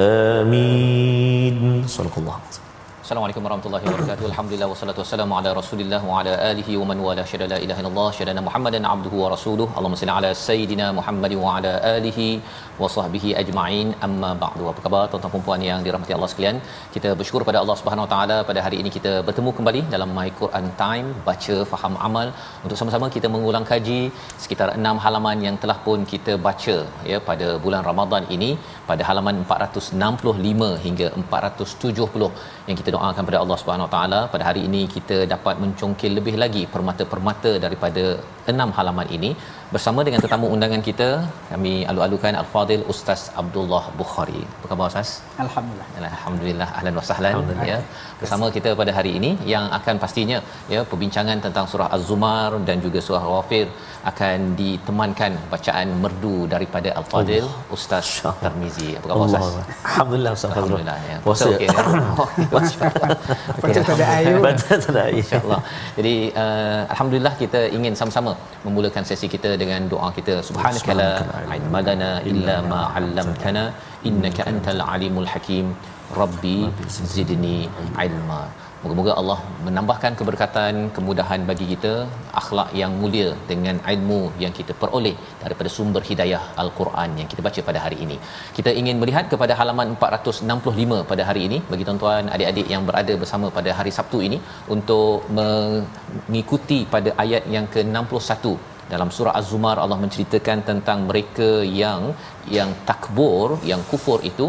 Amin. Assalamualaikum. Assalamualaikum warahmatullahi wabarakatuh. Alhamdulillah wassalatu wassalamu ala Rasulillah wa ala alihi wa man wala syada la ilaha illallah syadana Muhammadan abduhu wa rasuluh. Allahumma salli ala sayidina Muhammad wa ala alihi wa sahbihi ajma'in. Amma ba'du. Apa khabar tuan-tuan dan puan yang dirahmati Allah sekalian? Kita bersyukur pada Allah Subhanahu wa taala pada hari ini kita bertemu kembali dalam My Quran Time baca faham amal untuk sama-sama kita mengulang kaji sekitar enam halaman yang telah pun kita baca ya pada bulan Ramadan ini pada halaman 465 hingga 470 yang kita doakan pada Allah Subhanahu Wa Taala pada hari ini kita dapat mencongkil lebih lagi permata-permata daripada enam halaman ini bersama dengan tetamu undangan kita kami alu-alukan Al-Fadil Ustaz Abdullah Bukhari. Apa khabar Ustaz? Alhamdulillah. Alhamdulillah ahlan wa sahlan ya. Bersama kita pada hari ini yang akan pastinya ya perbincangan tentang surah Az-Zumar dan juga surah Ghafir akan ditemankan bacaan merdu daripada Al-Fadil Ustaz Tarmizi. Apa khabar Ustaz? Alhamdulillah Ustaz Fazrul. Alhamdulillah ya. Puasa. Okey. Baca tak ada air. Baca tak ada air. InsyaAllah. Jadi uh, alhamdulillah kita ingin sama-sama memulakan sesi kita dengan doa kita. Subhanakala ilmadana illa ma 'allamtana. Innaka antal alimul hakim. Rabbi zidni ilma. Moga-moga Allah menambahkan keberkatan, kemudahan bagi kita, akhlak yang mulia dengan ilmu yang kita peroleh daripada sumber hidayah Al-Quran yang kita baca pada hari ini. Kita ingin melihat kepada halaman 465 pada hari ini. Bagi tuan-tuan adik-adik yang berada bersama pada hari Sabtu ini untuk mengikuti pada ayat yang ke-61 dalam surah Az-Zumar Allah menceritakan tentang mereka yang yang takbur, yang kufur itu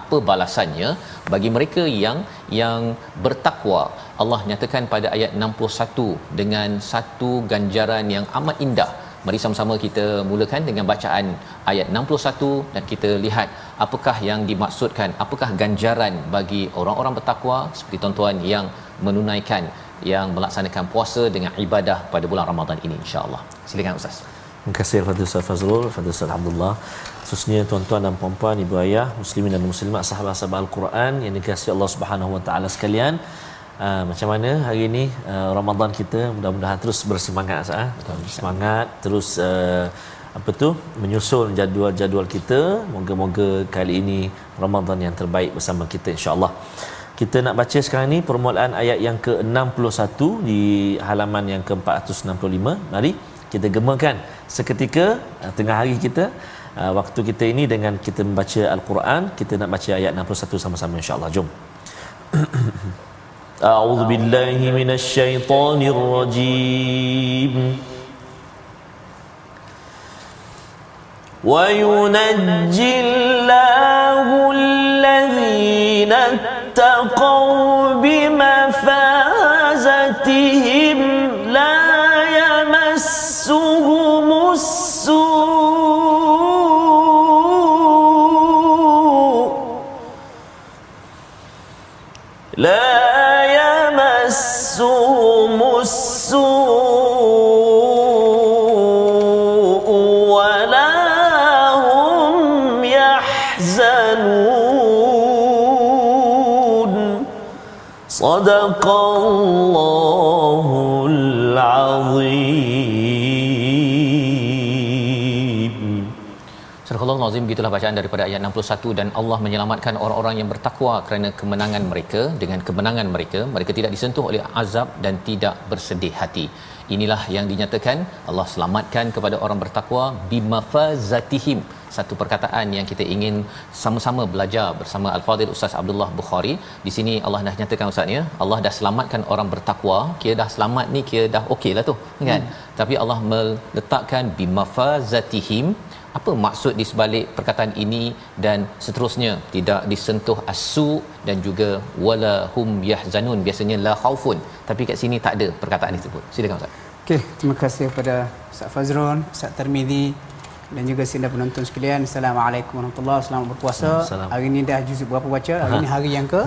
apa balasannya? Bagi mereka yang yang bertakwa Allah nyatakan pada ayat 61 dengan satu ganjaran yang amat indah. Mari sama-sama kita mulakan dengan bacaan ayat 61 dan kita lihat apakah yang dimaksudkan apakah ganjaran bagi orang-orang bertakwa seperti tuan-tuan yang menunaikan yang melaksanakan puasa dengan ibadah pada bulan Ramadan ini insya-Allah silakan ustaz Terima kasih Fadil Ustaz Fazrul, Fadil Ustaz Abdullah. Khususnya tuan-tuan dan puan-puan, ibu ayah, muslimin dan muslimat, sahabat-sahabat Al-Quran yang dikasihi Allah Subhanahu Wa Taala sekalian. Uh, macam mana hari ini uh, Ramadan kita mudah-mudahan terus bersemangat sah. Semangat terus uh, apa tu menyusul jadual-jadual kita. Moga-moga kali ini Ramadan yang terbaik bersama kita insya-Allah Kita nak baca sekarang ni permulaan ayat yang ke-61 di halaman yang ke-465. Mari kita gemakan seketika uh, tengah hari kita uh, waktu kita ini dengan kita membaca al-Quran kita nak baca ayat 61 sama-sama insya-Allah jom A'udzu billahi minasy syaithanir rajim وينجي الله الذين اتقوا بمفازتهم لا يمسهم صدق الله العظيم Surah Astagfirullahalazim gitulah bacaan daripada ayat 61 dan Allah menyelamatkan orang-orang yang bertakwa kerana kemenangan mereka dengan kemenangan mereka mereka tidak disentuh oleh azab dan tidak bersedih hati. Inilah yang dinyatakan Allah selamatkan kepada orang bertakwa bimafazatihim satu perkataan yang kita ingin sama-sama belajar bersama Al-Fadhil Ustaz Abdullah Bukhari. Di sini Allah dah nyatakan Ustaz ya, Allah dah selamatkan orang bertakwa. Kira dah selamat ni kira dah okeylah tu, kan? Hmm. Tapi Allah meletakkan bimafazatihim apa maksud di sebalik perkataan ini dan seterusnya tidak disentuh asu dan juga wala hum yahzanun biasanya la khaufun tapi kat sini tak ada perkataan tersebut silakan ustaz okey terima kasih kepada Ustaz Fazrul Ustaz Termidi dan juga sila penonton sekalian. Assalamualaikum warahmatullahi selamat berpuasa. Hari ini dah juzuk berapa baca? Hari ini hari yang ke?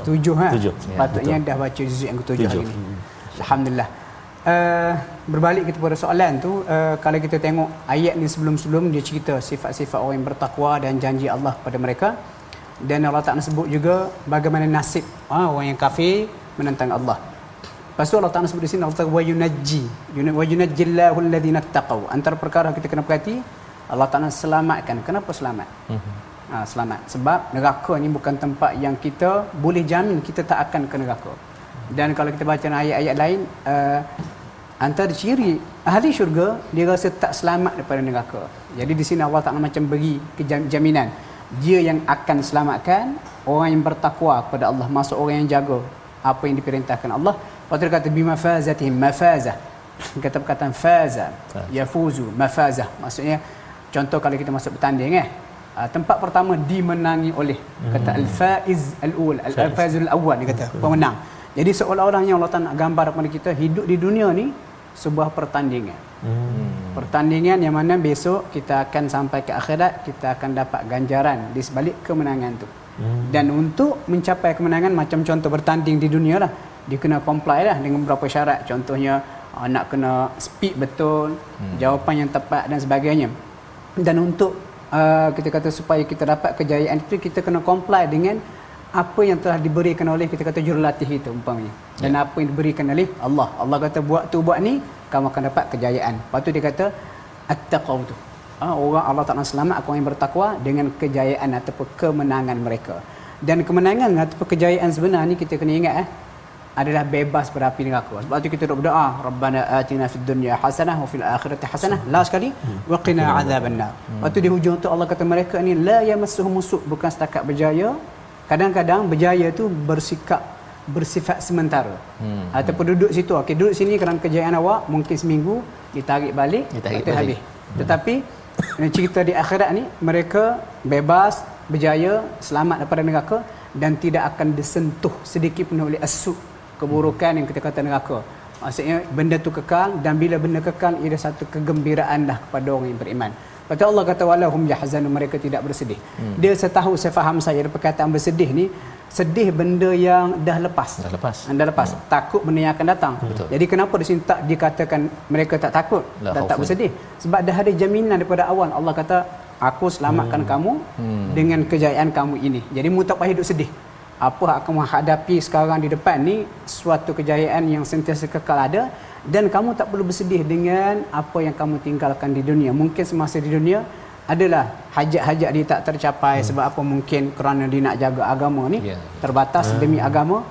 Tujuh ha tujuh. sepatutnya ya, dah baca juzuk yang ketujuh hari ini alhamdulillah. Uh, berbalik kepada soalan tu uh, kalau kita tengok ayat ni sebelum-sebelum dia cerita sifat-sifat orang yang bertakwa dan janji Allah kepada mereka. Dan Allah Ta'ala sebut juga bagaimana nasib uh, orang yang kafir menentang Allah Lepas tu Allah Ta'ala sebut di sini Allah Ta'ala wa yunajji wa yunajjillahu alladhina taqaw antara perkara kita kena perhati Allah Ta'ala selamatkan. Kenapa selamat? Mm-hmm. ha, selamat. Sebab neraka ni bukan tempat yang kita boleh jamin kita tak akan ke neraka. Dan kalau kita baca ayat-ayat lain uh, antara ciri ahli syurga dia rasa tak selamat daripada neraka. Jadi di sini Allah Taala macam beri kejaminan dia yang akan selamatkan orang yang bertakwa kepada Allah. Masuk orang yang jaga apa yang diperintahkan Allah Lepas kata bimafazatihim mafazah kata perkataan faza yafuzu mafazah maksudnya contoh kalau kita masuk bertanding eh uh, tempat pertama dimenangi oleh kata hmm. al-faiz al-ul al-faizul awwal dia kata pemenang jadi seolah-olah yang Allah Ta'ala nak gambar kepada kita hidup di dunia ni sebuah pertandingan. Hmm. Pertandingan yang mana besok kita akan sampai ke akhirat kita akan dapat ganjaran di sebalik kemenangan tu. Hmm. Dan untuk mencapai kemenangan macam contoh bertanding di dunia lah dia kena comply lah dengan beberapa syarat. Contohnya uh, nak kena speed betul hmm. jawapan yang tepat dan sebagainya. Dan untuk uh, kita kata supaya kita dapat kejayaan itu kita kena comply dengan apa yang telah diberikan oleh kita kata jurulatih itu umpamanya. Dan ya. apa yang diberikan oleh Allah. Allah kata buat tu buat ni kamu akan dapat kejayaan. Lepas tu dia kata at-taqaw tu. Ha, orang Allah Ta'ala selamat aku yang bertakwa dengan kejayaan ataupun kemenangan mereka. Dan kemenangan ataupun kejayaan sebenar ni kita kena ingat eh adalah bebas berapi neraka. Sebab tu kita berdoa, Rabbana atina fid dunya hasanah wa fil akhirati hasanah. Last sekali, wa qina adzabannar. Waktu di hujung tu Allah kata mereka ni la yamassuhum musuh bukan setakat berjaya, kadang-kadang berjaya tu bersikap bersifat sementara hmm. ataupun duduk situ okey duduk sini kerana kejayaan awak mungkin seminggu ditarik balik ditarik balik. habis hmm. tetapi cerita di akhirat ni mereka bebas berjaya selamat daripada neraka dan tidak akan disentuh sedikit pun oleh asuk keburukan yang kita kata neraka maksudnya benda tu kekal dan bila benda kekal ia satu kegembiraan dah kepada orang yang beriman Kata Allah kata walahum yahzanu mereka tidak bersedih. Hmm. Dia setahu saya faham saya ada perkataan bersedih ni sedih benda yang dah lepas. Dah lepas. Dah lepas. Hmm. Takut benda yang akan datang. Betul. Jadi kenapa di sini tak dikatakan mereka tak takut La dan tak bersedih? Sebab dah ada jaminan daripada awal Allah kata aku selamatkan hmm. kamu hmm. dengan kejayaan kamu ini. Jadi mu tak payah hidup sedih. Apa yang kamu hadapi sekarang di depan ni suatu kejayaan yang sentiasa kekal ada dan kamu tak perlu bersedih dengan apa yang kamu tinggalkan di dunia mungkin semasa di dunia adalah hajat-hajat dia tak tercapai hmm. sebab apa mungkin kerana dia nak jaga agama ni yeah. terbatas hmm. demi agama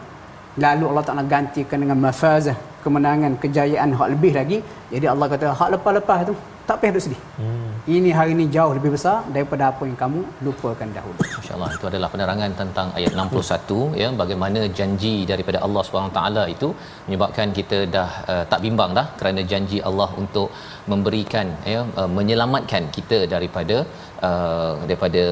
lalu Allah Taala gantikan dengan mafazah kemenangan kejayaan hak lebih lagi jadi Allah kata hak lepas-lepas tu tak payah sedih. Hmm. Ini hari ini jauh lebih besar daripada apa yang kamu lupakan dahulu. Masya-Allah itu adalah penerangan tentang ayat 61 ya bagaimana janji daripada Allah SWT itu menyebabkan kita dah uh, tak bimbang dah kerana janji Allah untuk memberikan ya uh, menyelamatkan kita daripada uh, daripada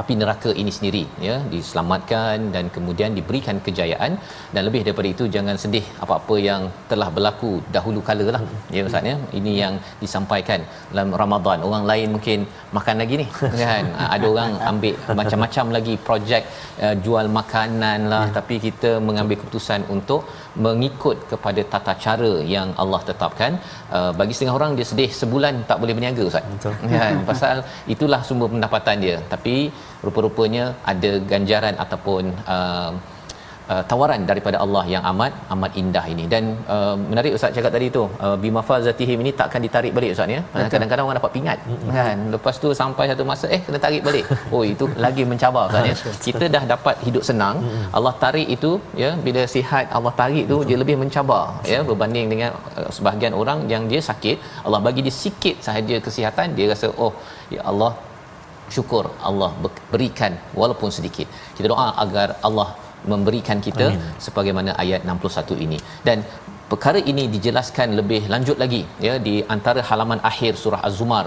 api neraka ini sendiri ya diselamatkan dan kemudian diberikan kejayaan. Dan lebih daripada itu jangan sedih apa-apa yang telah berlaku dahulu kala lah ya ustaz ya. Ini yang disampaikan dalam Ramadan. Orang lain mungkin makan lagi ni kan? Ada orang ambil macam-macam lagi projek uh, jual makanan lah. Ya. tapi kita mengambil keputusan untuk mengikut kepada tata cara yang Allah tetapkan. Uh, bagi setengah orang dia sedih sebulan tak boleh berniaga ustaz. Kan? Pasal itulah sumber pendapatan dia. Tapi rupa-rupanya ada ganjaran ataupun uh, uh, tawaran daripada Allah yang amat amat indah ini. Dan uh, menarik ustaz cakap tadi tu uh, bimafazatihim ini takkan ditarik balik ustaz ya? Kadang-kadang orang dapat pingat mm-hmm. kan? Lepas tu sampai satu masa eh kena tarik balik. Oh itu lagi mencabar ustaz ya? Kita dah dapat hidup senang mm-hmm. Allah tarik itu ya bila sihat Allah tarik tu dia lebih mencabar ya? Berbanding dengan uh, sebahagian orang yang dia sakit Allah bagi dia sikit sahaja kesihatan dia rasa oh ya Allah syukur Allah berikan walaupun sedikit. Kita doa agar Allah memberikan kita Amin. sebagaimana ayat 61 ini. Dan perkara ini dijelaskan lebih lanjut lagi ya di antara halaman akhir surah az-zumar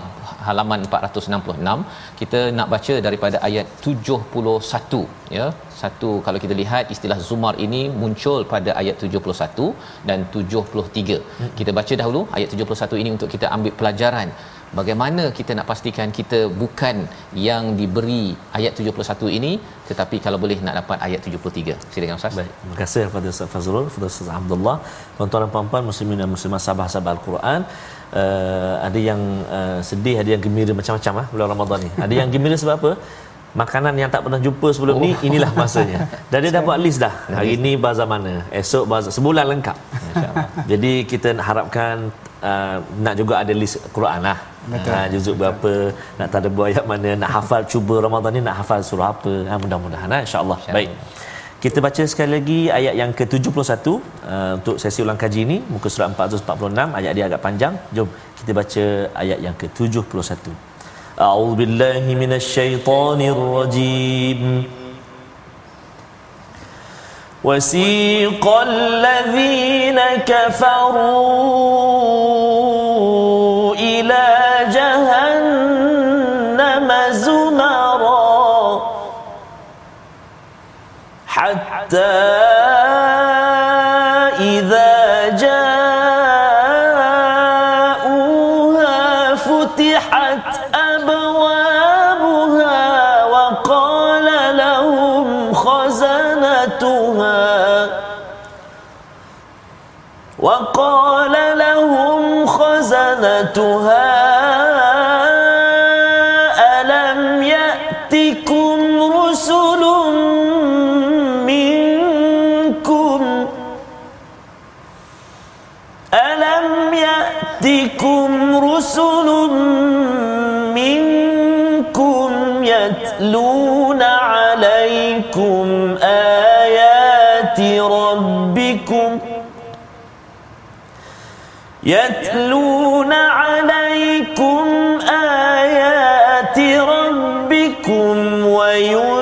halaman 466 kita nak baca daripada ayat 71 ya. Satu kalau kita lihat istilah zumar ini muncul pada ayat 71 dan 73 hmm. kita baca dahulu ayat 71 ini untuk kita ambil pelajaran bagaimana kita nak pastikan kita bukan yang diberi ayat 71 ini tetapi kalau boleh nak dapat ayat 73 silakan ustaz. Baik terima kasih kepada ustaz Fazrul kepada ustaz Abdullah. Tuan-tuan dan puan-puan muslimin dan muslimat sahabat-sahabat al-Quran. Uh, ada yang uh, sedih ada yang gembira macam-macam ah bulan Ramadan ni. Ada yang gembira sebab apa? Makanan yang tak pernah jumpa sebelum oh. ni inilah masanya. Dan dia dah buat list dah. Hari ni bazar mana? Esok bazar sebulan lengkap. Jadi kita nak harapkan uh, nak juga ada list Quran lah Betul. Ha, juzuk berapa nak tadabbur ayat mana nak hafal cuba Ramadan ni nak hafal surah apa ha, mudah-mudahan ha, insyaallah Insya baik kita baca sekali lagi ayat yang ke-71 uh, untuk sesi ulang kaji ini muka surat 446 ayat dia agak panjang jom kita baca ayat yang ke-71 A'udzu billahi minasyaitonir rajim وسيق الذين كفروا إذا جاءوها فتحت أبوابها وقال لهم خزنتها وقال لهم خزنتها عليكم آيات ربكم يتلون عليكم آيات ربكم وينذرونكم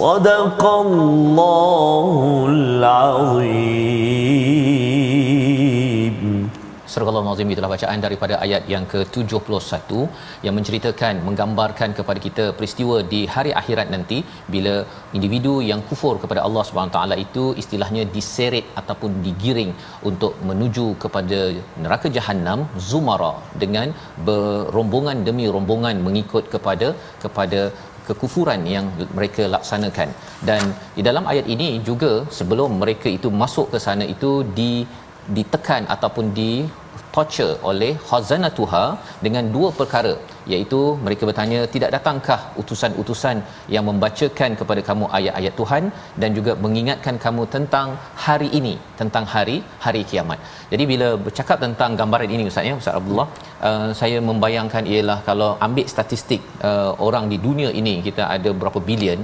صدق الله العظيم Surah Al-Azim itulah bacaan daripada ayat yang ke-71 yang menceritakan menggambarkan kepada kita peristiwa di hari akhirat nanti bila individu yang kufur kepada Allah Subhanahu taala itu istilahnya diseret ataupun digiring untuk menuju kepada neraka jahanam zumara dengan berombongan demi rombongan mengikut kepada kepada kekufuran yang mereka laksanakan. Dan di dalam ayat ini juga sebelum mereka itu masuk ke sana itu di ditekan ataupun di torture oleh khazanatuha dengan dua perkara iaitu mereka bertanya tidak datangkah utusan-utusan yang membacakan kepada kamu ayat-ayat Tuhan dan juga mengingatkan kamu tentang hari ini tentang hari hari kiamat. Jadi bila bercakap tentang gambaran ini ustaz ya Ustaz Abdullah uh, saya membayangkan ialah kalau ambil statistik uh, orang di dunia ini kita ada berapa bilion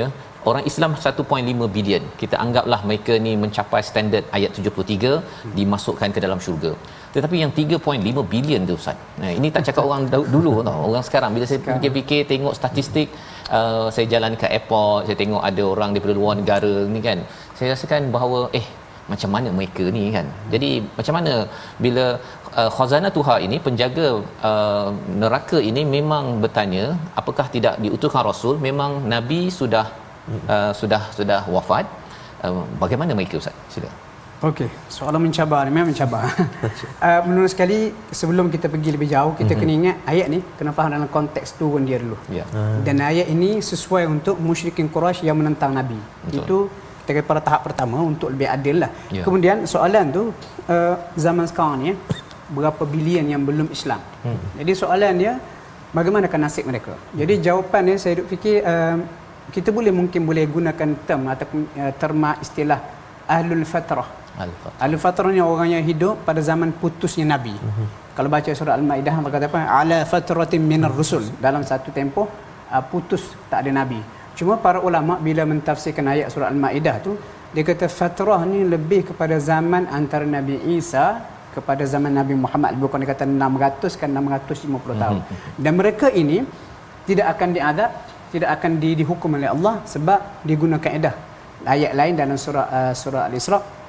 ya. Orang Islam 1.5 bilion. Kita anggaplah mereka ni mencapai standard ayat 73 dimasukkan ke dalam syurga tetapi yang 3.5 bilion tu ustaz. Nah ini tak cakap orang dulu tau. Orang sekarang bila saya fikir-fikir tengok statistik uh, saya jalan ke airport saya tengok ada orang daripada luar negara ni kan saya rasakan bahawa eh macam mana mereka ni kan? Jadi macam mana bila uh, khazanah tuha ini penjaga uh, neraka ini memang bertanya apakah tidak diutuskan rasul? Memang nabi sudah uh, sudah sudah wafat. Uh, bagaimana mereka ustaz? Sila Okey, soalan mencabar ni memang mencabar. uh, menurut sekali sebelum kita pergi lebih jauh kita mm-hmm. kena ingat ayat ni kena faham dalam konteks turun dia dulu. Yeah. Uh. Dan ayat ini sesuai untuk musyrikin Quraisy yang menentang Nabi. Betul. Itu kita kata pada tahap pertama untuk lebih adil lah. Yeah. Kemudian soalan tu uh, zaman sekarang ni berapa bilion yang belum Islam. Hmm. Jadi soalan dia bagaimana akan nasib mereka. Jadi jawapan dia saya duk fikir uh, kita boleh mungkin boleh gunakan term ataupun uh, terma istilah ahlul fatrah Ahlul fatrah ni orang yang hidup pada zaman putusnya Nabi. Uh-huh. Kalau baca surah Al-Maidah Allah kata apa? Ala fatratin minar rusul. Dalam satu tempoh uh, putus tak ada Nabi. Cuma para ulama bila mentafsirkan ayat surah Al-Maidah tu dia kata fatrah ni lebih kepada zaman antara Nabi Isa kepada zaman Nabi Muhammad bukan dia kata 600 kan 650 tahun. Uh-huh. Dan mereka ini tidak akan diadab, tidak akan di, dihukum oleh Allah sebab digunakan kaedah ayat lain dalam surah uh, surah Al-Isra'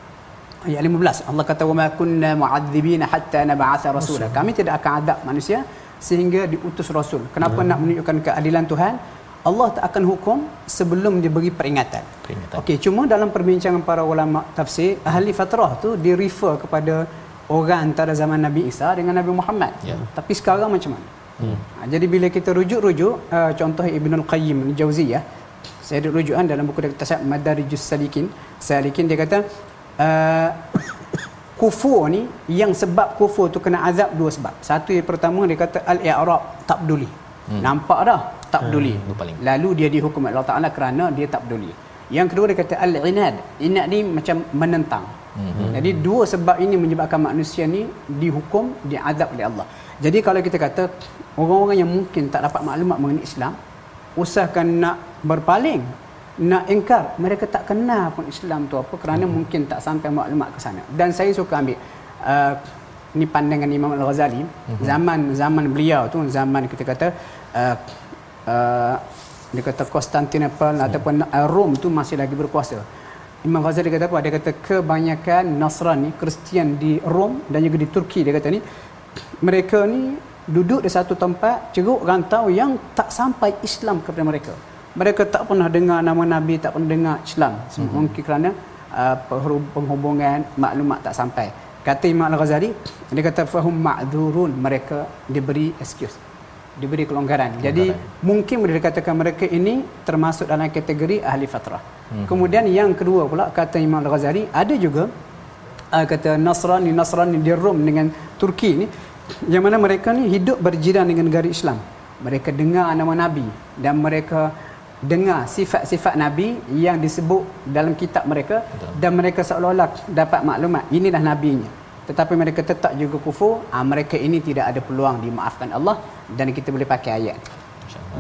ayat 15 Allah kata wa ma kunna mu'adzibina hatta nab'atha rasula kami tidak akan adab manusia sehingga diutus rasul kenapa hmm. nak menunjukkan keadilan Tuhan Allah tak akan hukum sebelum dia beri peringatan. peringatan. Okey, cuma dalam perbincangan para ulama tafsir, ahli fatrah tu dia refer kepada orang antara zaman Nabi Isa dengan Nabi Muhammad. Ya. Tapi sekarang macam mana? Hmm. Ha, jadi bila kita rujuk-rujuk uh, contoh Ibn Al-Qayyim Al-Jauziyah saya ada rujukan dalam buku dia kata Madarijus Salikin. Salikin dia kata uh, kufur ni yang sebab kufur tu kena azab dua sebab. Satu yang pertama dia kata al-i'rab tak peduli. Hmm. Nampak dah tak peduli. Hmm, Lalu dia dihukum Allah Taala kerana dia tak peduli. Yang kedua dia kata al-inad. Inad ni macam menentang. Hmm. Jadi dua sebab ini menyebabkan manusia ni dihukum, diazab oleh Allah. Jadi kalau kita kata orang-orang yang mungkin tak dapat maklumat mengenai Islam, usahakan nak berpaling nak ingkar mereka tak kenal pun Islam tu apa kerana hmm. mungkin tak sampai maklumat ke sana dan saya suka ambil uh, ni pandangan Imam Al-Ghazali hmm. zaman zaman beliau tu zaman kita kata uh, uh, dia kata Konstantinopel hmm. ataupun uh, Rom tu masih lagi berkuasa Imam Ghazali kata apa dia kata kebanyakan Nasrani Kristian di Rom dan juga di Turki dia kata ni mereka ni duduk di satu tempat ceruk rantau yang tak sampai Islam kepada mereka mereka tak pernah dengar nama Nabi, tak pernah dengar Islam. Mm-hmm. Mungkin kerana uh, penghubungan maklumat tak sampai. Kata Imam Al-Ghazali, dia kata fahum ma'dzurun, mereka diberi excuse. Diberi kelonggaran. kelonggaran. Jadi mungkin boleh dikatakan mereka ini termasuk dalam kategori ahli fatrah. Mm-hmm. Kemudian yang kedua pula kata Imam Al-Ghazali, ada juga uh, kata Nasrani Nasrani di Rom dengan Turki ni yang mana mereka ni hidup berjiran dengan negara Islam. Mereka dengar nama Nabi dan mereka dengar sifat-sifat Nabi yang disebut dalam kitab mereka Betul. dan mereka seolah-olah dapat maklumat inilah Nabinya. Tetapi mereka tetap juga kufur. Ha, mereka ini tidak ada peluang dimaafkan Allah dan kita boleh pakai ayat.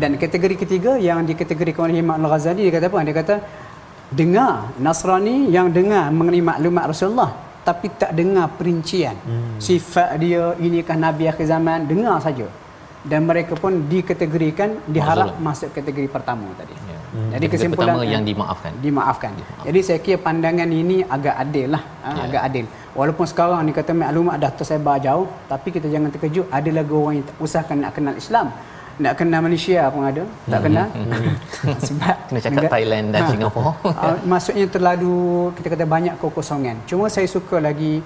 Dan kategori ketiga yang dikategorikan oleh Imam Al-Ghazali dia kata apa? dia kata dengar Nasrani yang dengar mengenai maklumat Rasulullah tapi tak dengar perincian. Hmm. sifat dia inikah Nabi akhir zaman? Dengar saja dan mereka pun dikategorikan diharap Maksudnya. masuk kategori pertama tadi. Ya. Hmm. Jadi kesimpulan pertama yang dimaafkan. Dimaafkan. dimaafkan. Jadi saya kira pandangan ini agak adil lah, ha, ya. agak adil. Walaupun sekarang ni kata maklumat dah tersebar jauh, tapi kita jangan terkejut ada lagi orang yang usahakan nak kenal Islam. Nak kenal Malaysia pun ada, tak hmm. kenal. Hmm. Sebab kena cakap negara, Thailand dan ha, Singapura. uh, maksudnya terlalu kita kata banyak kekosongan. Cuma saya suka lagi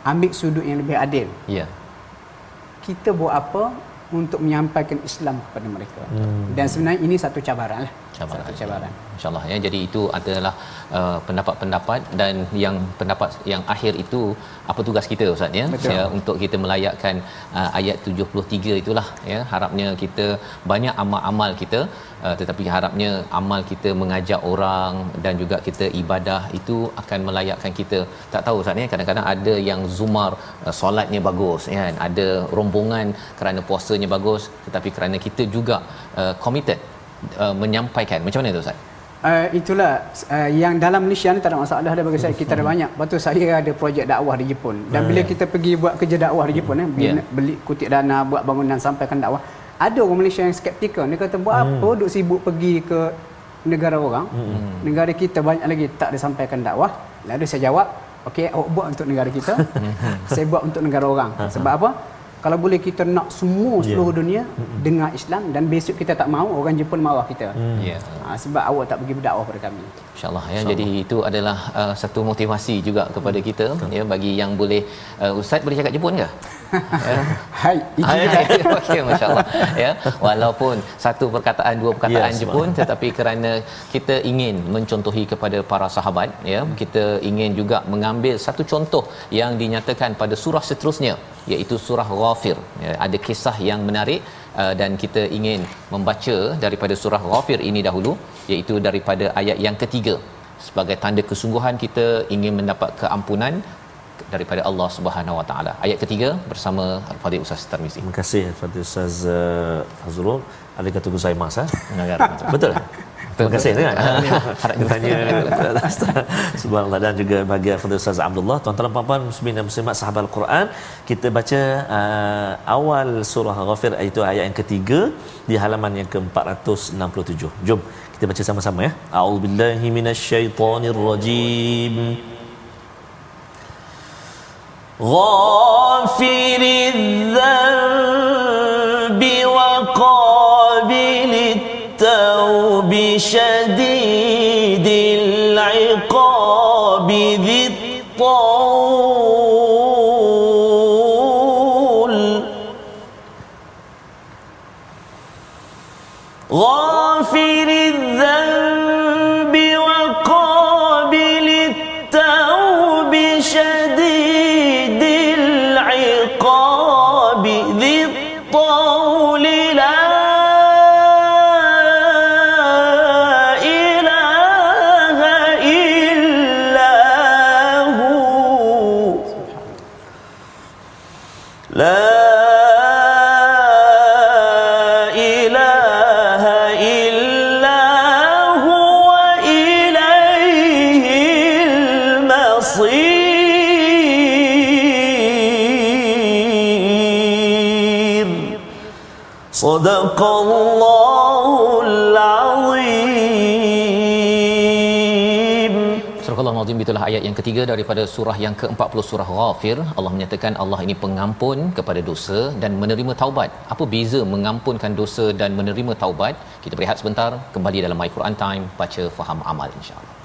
ambil sudut yang lebih adil. Ya. Kita buat apa untuk menyampaikan Islam kepada mereka. Hmm. Dan sebenarnya ini satu cabaran lah. Cabaran. Satu cabaran. InsyaAllah ya. Jadi itu adalah uh, pendapat-pendapat dan yang pendapat yang akhir itu apa tugas kita Ustaz ya? ya untuk kita melayakkan uh, ayat 73 itulah ya. Harapnya kita banyak amal-amal kita uh, tetapi harapnya amal kita mengajak orang dan juga kita ibadah itu akan melayakkan kita. Tak tahu Ustaz ya. Kadang-kadang ada yang zumar uh, solatnya bagus ya. Ada rombongan kerana puasanya bagus tetapi kerana kita juga uh, committed uh, menyampaikan? Macam mana tu Ustaz? uh, itulah uh, yang dalam Malaysia ni tak ada masalah dah bagi saya. Kita ada banyak. Lepas tu saya ada projek dakwah di Jepun. Dan bila kita pergi buat kerja dakwah di Jepun eh, yeah. beli kutip dana buat bangunan sampaikan dakwah ada orang Malaysia yang skeptikal. Dia kata buat apa hmm. duk sibuk pergi ke negara orang? Hmm. negara kita banyak lagi tak ada sampaikan dakwah. Lalu saya jawab okey awak buat untuk negara kita. Saya buat untuk negara orang. Sebab apa kalau boleh kita nak semua ya. seluruh yeah. dunia mm-hmm. dengar Islam dan besok kita tak mahu orang Jepun marah kita. Mm. Yeah. Ha, sebab awak tak pergi berdakwah kepada kami. Insya-Allah ya. Jadi itu adalah uh, satu motivasi juga kepada mm. kita mm. ya bagi yang boleh uh, ustaz boleh cakap Jepun ke? ya. Hai, hai, hai. okey masya-Allah ya. Walaupun satu perkataan dua perkataan yes, Jepun tetapi kerana kita ingin mencontohi kepada para sahabat ya, kita ingin juga mengambil satu contoh yang dinyatakan pada surah seterusnya iaitu surah Ghafir. Ya, ada kisah yang menarik uh, dan kita ingin membaca daripada surah Ghafir ini dahulu iaitu daripada ayat yang ketiga sebagai tanda kesungguhan kita ingin mendapat keampunan daripada Allah Subhanahu Wa Taala. Ayat ketiga bersama Al-Fadhil Ustaz Tarmizi. Terima kasih Al-Fadhil Ustaz uh, Fazrul Ada kata gozaimasu. Betul. Terima kasih kan. Harap tanya subhanallah dan juga bagi Fadil Ustaz Abdullah tuan-tuan dan puan-puan muslimin dan muslimat sahabat Al-Quran kita baca uh, awal surah Ghafir iaitu ayat yang ketiga di halaman yang ke-467. Jom kita baca sama-sama ya. A'udzubillahi minasyaitonirrajim. غافر الذنب وقابل التوب شديد العقاب ذي الطول. Itulah ayat yang ketiga daripada surah yang ke-40 surah Ghafir. Allah menyatakan Allah ini pengampun kepada dosa dan menerima taubat. Apa beza mengampunkan dosa dan menerima taubat? Kita berehat sebentar, kembali dalam My Quran Time, baca faham amal insya-Allah.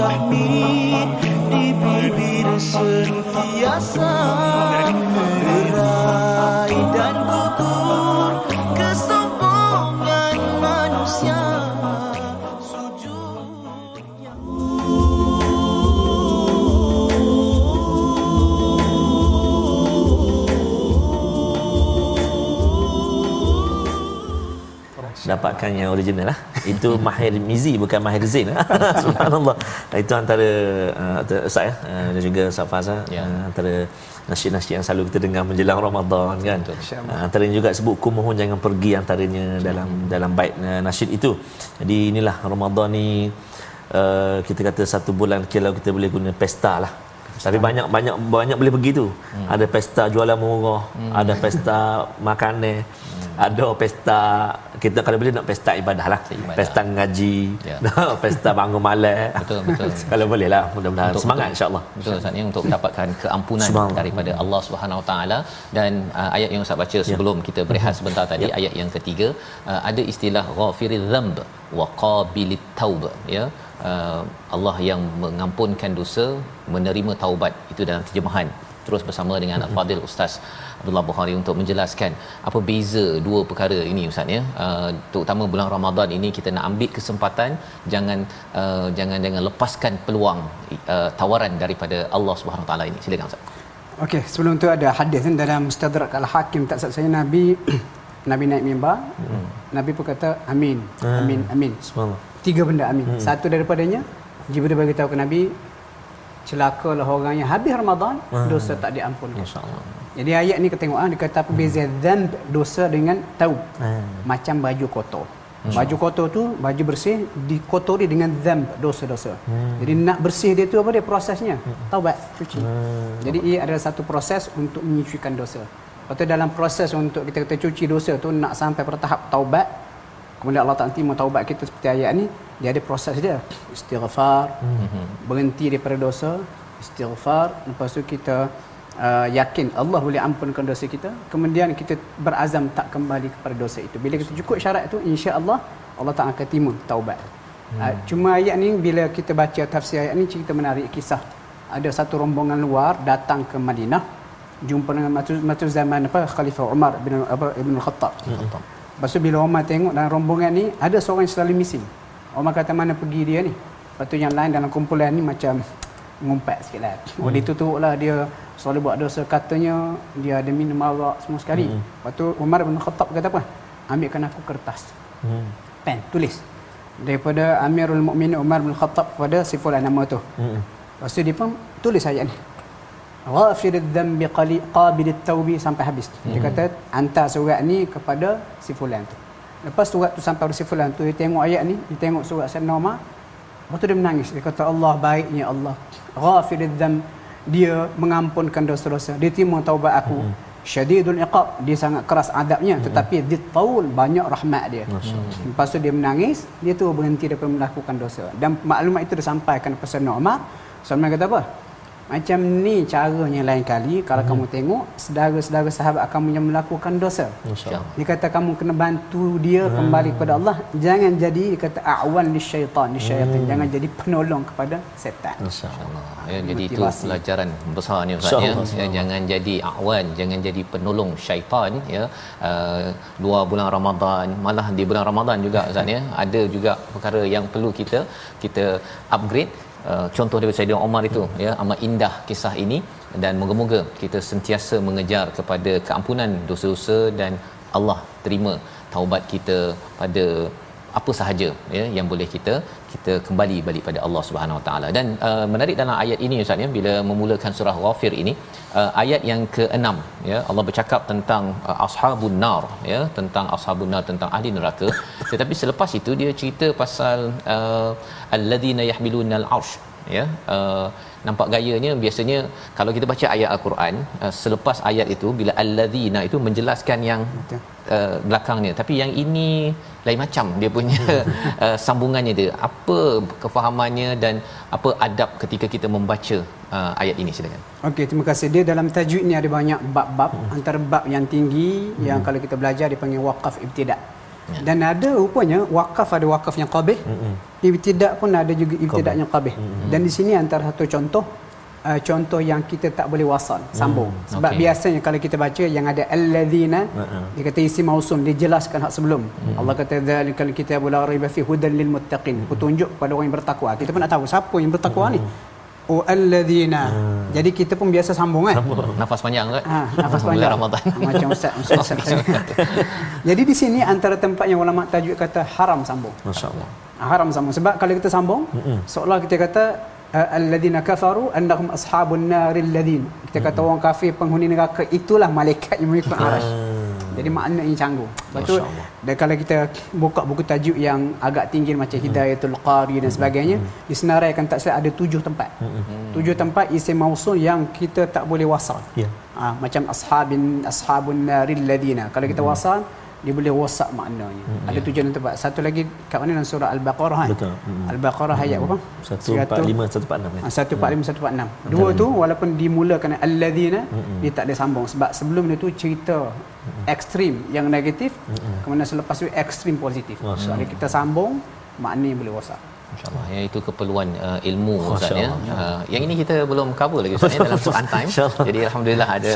تحمي dapatkan yang original lah. Itu Mahir Mizi bukan Mahir Zain. Subhanallah. Itu antara uh, Ustaz ya uh, dan juga Ustaz Faza ya. uh, antara nasyid-nasyid yang selalu kita dengar menjelang Ramadan kan. Uh, antaranya juga sebut kumohon jangan pergi antaranya dalam dalam bait uh, nasyid itu. Jadi inilah Ramadan ni uh, kita kata satu bulan kalau kita boleh guna pesta lah tapi banyak banyak banyak boleh pergi tu. Hmm. Ada pesta jualan murah, hmm. ada pesta makanan, hmm. ada pesta kita kalau boleh nak pesta ibadah lah. Ibadah. Pesta ngaji, ya. pesta bangun malam. Betul betul. kalau boleh lah mudah-mudahan untuk, semangat insya-Allah. Betul Ustaz ni untuk mendapatkan keampunan daripada Allah Subhanahu Wa Taala dan uh, ayat yang Ustaz baca ya. sebelum ya. kita berehat sebentar tadi ya. ayat yang ketiga uh, ada istilah ghafiriz dzamb wa qabilit taub ya uh, Allah yang mengampunkan dosa menerima taubat itu dalam terjemahan terus bersama dengan Al-Fadil Ustaz Abdullah Bukhari untuk menjelaskan apa beza dua perkara ini Ustaz ya. Uh, terutama bulan Ramadan ini kita nak ambil kesempatan jangan uh, jangan jangan lepaskan peluang uh, tawaran daripada Allah Subhanahu taala ini. Silakan Ustaz. Okey, sebelum tu ada hadis dalam Mustadrak Al-Hakim tak saya Nabi Nabi naik mimbar. Hmm. Nabi pun kata amin. Hmm. Amin, amin. Subhanallah. Tiga benda amin. Hmm. Satu daripadanya Jibril bagi tahu ke Nabi celakalah orang yang habis Ramadan hmm. dosa tak diampunkan. Masya-Allah. Jadi ayat ni kita tengok ah dia kata apa beza hmm. dosa dengan taub. Hmm. Macam baju kotor. Hmm. Baju kotor tu baju bersih dikotori dengan dzanb dosa-dosa. Hmm. Jadi nak bersih dia tu apa dia prosesnya? Hmm. Taubat, cuci. Hmm. Jadi ia adalah satu proses untuk menyucikan dosa. Lepas dalam proses untuk kita kita cuci dosa tu nak sampai pada tahap taubat kemudian Allah Ta'ala terima taubat kita seperti ayat ni dia ada proses dia istighfar mm-hmm. berhenti daripada dosa istighfar lepas tu kita uh, yakin Allah boleh ampunkan dosa kita kemudian kita berazam tak kembali kepada dosa itu bila kita cukup syarat itu insya-Allah Allah Ta'ala akan terima taubat mm. uh, cuma ayat ni bila kita baca tafsir ayat ni cerita menarik kisah ada satu rombongan luar datang ke Madinah jumpa dengan matu, matu zaman apa Khalifah Umar bin apa Ibn Khattab. Mm-hmm. Lepas tu bila Omar tengok dalam rombongan ni ada seorang yang selalu missing. Omar kata mana pergi dia ni. Lepas tu yang lain dalam kumpulan ni macam ngumpat sikit lah. Oh hmm. ditutup lah dia selalu buat dosa katanya dia ada minum arak semua sekali. Hmm. Lepas tu Umar bin Khattab kata apa? Ambilkan aku kertas. Hmm. Pen tulis. Daripada Amirul Mukminin Umar bin Khattab kepada si fulan nama tu. Hmm. Lepas tu dia pun tulis ayat ni. Ghafir dzambi qabil taubi sampai habis. Hmm. Dia kata hantar surat ni kepada si fulan tu. Lepas surat tu sampai pada si fulan tu dia tengok ayat ni, dia tengok surat Sayyidina Umar. Lepas tu dia menangis. Dia kata Allah baiknya Allah. Ghafir dzam dia mengampunkan dosa-dosa. Dia terima taubat aku. Hmm. Syadidul iqab dia sangat keras adabnya hmm. tetapi dia taul banyak rahmat dia. Hmm. Lepas tu dia menangis, dia tu berhenti daripada melakukan dosa. Dan maklumat itu disampaikan kepada Sayyidina Umar. Sayyidina kata apa? Macam ni caranya lain kali kalau hmm. kamu tengok saudara-saudara sahabat kamu yang melakukan dosa. Dia kata kamu kena bantu dia hmm. kembali kepada Allah. Jangan jadi dia kata awan li syaitan, li syaitan. Hmm. Jangan jadi penolong kepada setan. Masya-Allah. Ya, jadi itu pelajaran besar ni Ustaz ya. ya. Jangan jadi awan, jangan jadi penolong syaitan ya. Uh, luar bulan Ramadan, malah di bulan Ramadan juga Ustaz ya. Ada juga perkara yang perlu kita kita upgrade Uh, contoh daripada Saidina Omar itu ya amat indah kisah ini. Dan moga-moga kita sentiasa mengejar kepada keampunan dosa-dosa dan Allah terima taubat kita pada apa sahaja ya yang boleh kita kita kembali balik pada Allah Subhanahu Wa Taala. Dan uh, menarik dalam ayat ini ustaz ya bila memulakan surah Ghafir ini uh, ayat yang ke-6 ya Allah bercakap tentang uh, ashabun nar ya tentang ashabun nar tentang ahli neraka. Tetapi selepas itu dia cerita pasal uh, alladzina yahmilunal arsh ya uh, nampak gayanya biasanya kalau kita baca ayat al-Quran uh, selepas ayat itu bila alladzina itu menjelaskan yang uh, belakangnya. Tapi yang ini lain macam. Dia punya uh, sambungannya dia. Apa kefahamannya dan apa adab ketika kita membaca uh, ayat ini? Silakan. Okey terima kasih. Dia dalam tajwid ni ada banyak bab-bab. Hmm. antara bab yang tinggi hmm. yang kalau kita belajar dipanggil waqaf ibtida' Ya. Dan ada rupanya wakaf ada wakaf yang qabih. Mm-hmm. Ibtidak pun ada juga ibtidak yang qabih. Mm-hmm. Dan di sini antara satu contoh uh, contoh yang kita tak boleh wasal sambung. Mm. Sebab okay. biasanya kalau kita baca yang ada alladzina mm-hmm. dia kata isi mausum dia jelaskan hak sebelum. Mm-hmm. Allah kata dzalikal kitabul la raiba fi hudan lil muttaqin. Mm-hmm. Petunjuk kepada orang yang bertakwa. Kita pun nak tahu siapa yang bertakwa mm-hmm. ni. Oh alladzina. Hmm. Jadi kita pun biasa sambung kan. Sambung. Nafas panjang kan? Ha, nafas panjang. Ramadan. Macam ustaz, ustaz, ustaz. Jadi di sini antara tempat yang ulama tajwid kata haram sambung. Masya-Allah. Haram sambung sebab kalau kita sambung, mm-hmm. seolah kita kata alladzina kafaru annahum ashabun naril ladzin. Kita kata mm-hmm. orang kafir penghuni neraka itulah malaikat yang mengikut arasy. Jadi makna ini canggung. Lepas tu dan kalau kita buka buku tajuk yang agak tinggi macam hmm. Hidayatul Qari dan sebagainya, hmm. disenaraikan tak silap ada tujuh tempat. Hmm. Tujuh tempat isim mausul yang kita tak boleh wasal. Yeah. Ha, macam ashabin ashabun naril ladina. Kalau kita hmm. wasal dia boleh wasak maknanya. Hmm, ada ya. tujuan yang tepat. Satu lagi kat mana dalam surah Al-Baqarah kan? Betul. Hmm. Al-Baqarah ayat berapa? 145 146. 145 146. Dua tu walaupun dimulakan alladzina hmm. dia tak ada sambung sebab sebelum itu cerita hmm. ekstrim yang negatif hmm. kemudian selepas itu ekstrim positif. Jadi kita sambung maknanya boleh wasak. InsyaAllah ya itu keperluan uh, ilmu Ustaz ya. Uh, yang ini kita belum cover lagi Ustaz ya dalam Quran time. Jadi alhamdulillah ada